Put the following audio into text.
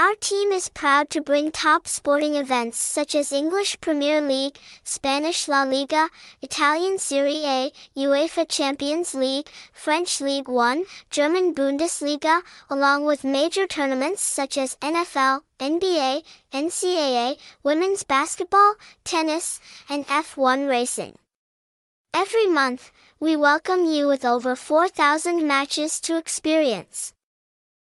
Our team is proud to bring top sporting events such as English Premier League, Spanish La Liga, Italian Serie A, UEFA Champions League, French League One, German Bundesliga, along with major tournaments such as NFL, NBA, NCAA, women's basketball, tennis, and F1 racing. Every month, we welcome you with over 4,000 matches to experience.